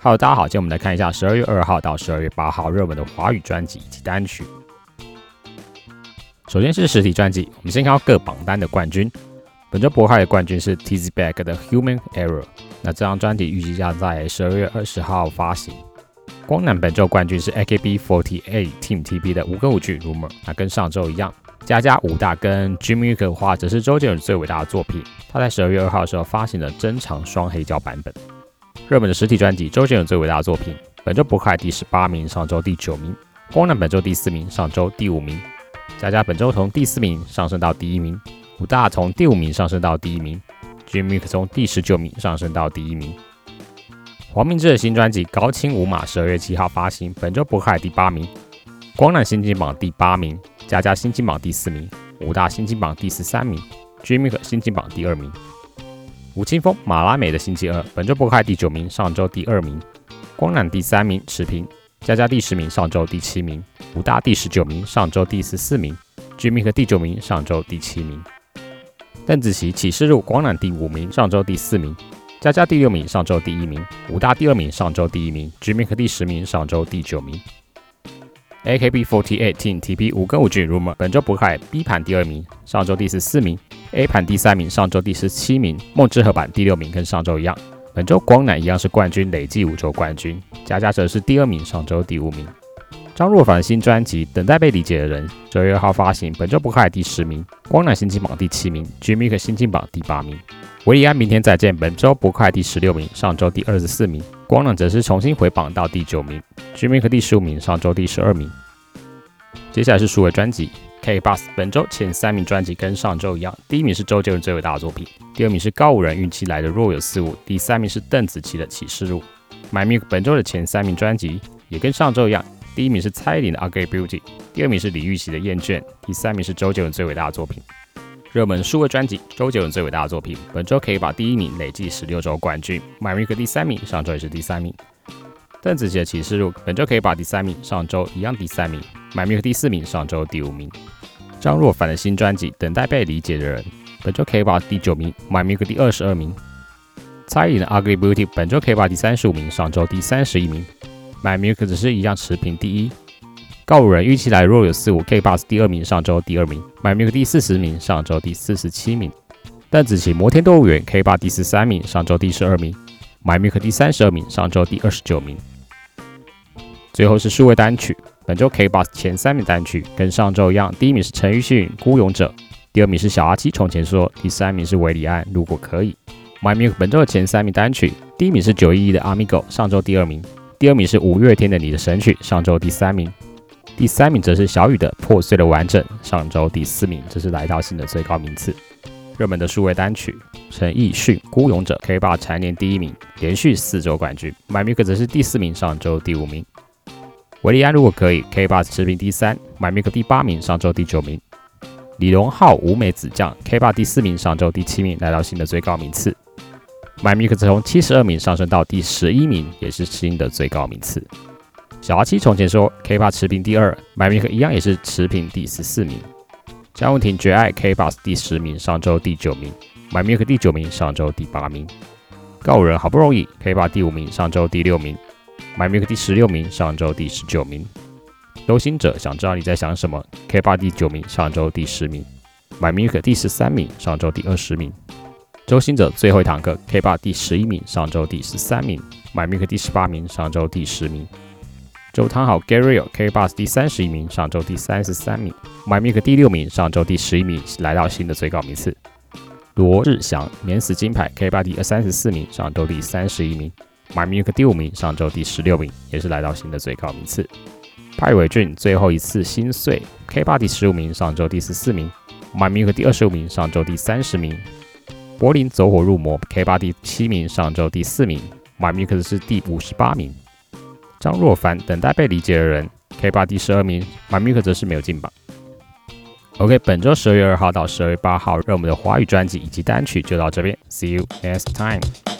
Hello，大家好，今天我们来看一下十二月二号到十二月八号热门的华语专辑以及单曲。首先是实体专辑，我们先看各榜单的冠军。本周博海的冠军是 Tiz Back 的 Human Error，那这张专辑预计将在十二月二十号发行。光南本周冠军是 AKB48 Team TP 的五个舞剧 Rumor，那跟上周一样，加加五大跟 Jimmy 的话，则是周杰伦最伟大的作品。他在十二月二号的时候发行了珍藏双黑胶版本。日本的实体专辑，周杰伦最伟大的作品。本周博海第十八名，上周第九名。光南本周第四名，上周第五名。佳佳本周从第四名上升到第一名。五大从第五名上升到第一名，Jimmy 从第十九名上升到第一名。黄明志的新专辑《高清无码》十二月七号发行，本周博客第八名，光南新金榜第八名，佳佳新金榜第四名，五大新金榜第十三名，Jimmy 新金榜第二名。吴青峰马拉美的星期二，本周博客第九名，上周第二名，光缆第三名持平，佳佳第十名，上周第七名，武大第十九名，上周第十四名，Jimmy 第九名，上周第七名。邓紫棋启示录光缆第五名，上周第四名。佳佳第六名，上周第一名；武大第二名，上周第一名；Jimmy 第十名，上周第九名。AKB48 Team TP 五个五句 Rumor 本周不凯 B 盘第二名，上周第十四名；A 盘第三名，上周第十七名；梦之河版第六名，跟上周一样。本周光南一样是冠军，累计五周冠军。佳佳则是第二名，上周第五名。张若凡新专辑《等待被理解的人》九月二号发行，本周不快第十名；光南新进榜第七名；Jimmy 新金榜第八名。维利安明天再见，本周不快第十六名，上周第二十四名。光冷则是重新回榜到第九名。居民和第十五名，上周第十二名。接下来是数位专辑，K Bus 本周前三名专辑跟上周一样，第一名是周杰伦最伟大的作品，第二名是告五人运气来的若有似无，第三名是邓紫棋的启示录。My Music 本周的前三名专辑也跟上周一样，第一名是蔡依林的 Ugly Beauty，第二名是李玉玺的厌倦，第三名是周杰伦最伟大的作品。热门数位专辑，周杰伦最伟大的作品，本周可以把第一名累计十六周冠军。迈瑞克第三名，上周也是第三名。邓紫棋的启示录，本周可以把第三名，上周一样第三名。迈瑞克第四名，上周第五名。张若凡的新专辑《等待被理解的人》，本周可以把第九名。，My Milk 第二十二名。蔡依林的 Ugly Beauty，本周可以把第三十五名，上周第三十一名，买 milk 只是一样持平第一。告五人预期来若有四五，K Bus 第二名，上周第二名；My Milk 第四十名，上周第四十七名；邓紫棋摩天动物园 K Bus 第十三名，上周第十二名；My Milk 第三十二名，上周第二十九名。最后是数位单曲，本周 K Bus 前三名单曲跟上周一样，第一名是陈奕迅《孤勇者》，第二名是小阿七《从前说》，第三名是韦礼安《如果可以》。My Milk 本周的前三名单曲，第一名是九一一的《Amigo》，上周第二名；第二名是五月天的《你的神曲》，上周第三名。第三名则是小雨的《破碎的完整》，上周第四名，这是来到新的最高名次。热门的数位单曲，陈奕迅《孤勇者》可以把蝉联第一名，连续四周冠军。My Milk 则是第四名，上周第五名。维利安如果可以，可以把持平第三。My Milk 第八名，上周第九名。李荣浩《吴美子将》可以把第四名，上周第七名，来到新的最高名次。My Milk 则从七十二名上升到第十一名，也是新的最高名次。小阿七从前说，K-pop 持平第二，My Milk 一样也是持平第十四名。张文婷绝爱 K-pop 第十名，上周第九名；My Milk 第九名，上周第八名。告人好不容易 K-pop 第五名，上周第六名；My Milk 第十六名，上周第十九名。游行者想知道你在想什么 K 八第九名，上周第十名；My Milk 第十三名，上周第二十名。周星者最后一堂课 K 八第十一名，上周第十三名；My Milk 第十八名，上周第十名。周汤好 Gary K Bus 第三十一名，上周第三十三名；My Milk 第六名，上周第十一名，来到新的最高名次。罗志祥免死金牌 K 八第三十四名，上周第三十一名；My Milk 第五名，上周第十六名，也是来到新的最高名次。派伟俊最后一次心碎 K 八第十五名，上周第十四名；My Milk 第二十五名，上周第三十名。柏林走火入魔 K 八第七名，上周第四名；My Milk 是第五十八名。张若凡等待被理解的人，K 八第十二名，马米克则是没有进榜。OK，本周十二月二号到十二月八号热门的华语专辑以及单曲就到这边，See you next time。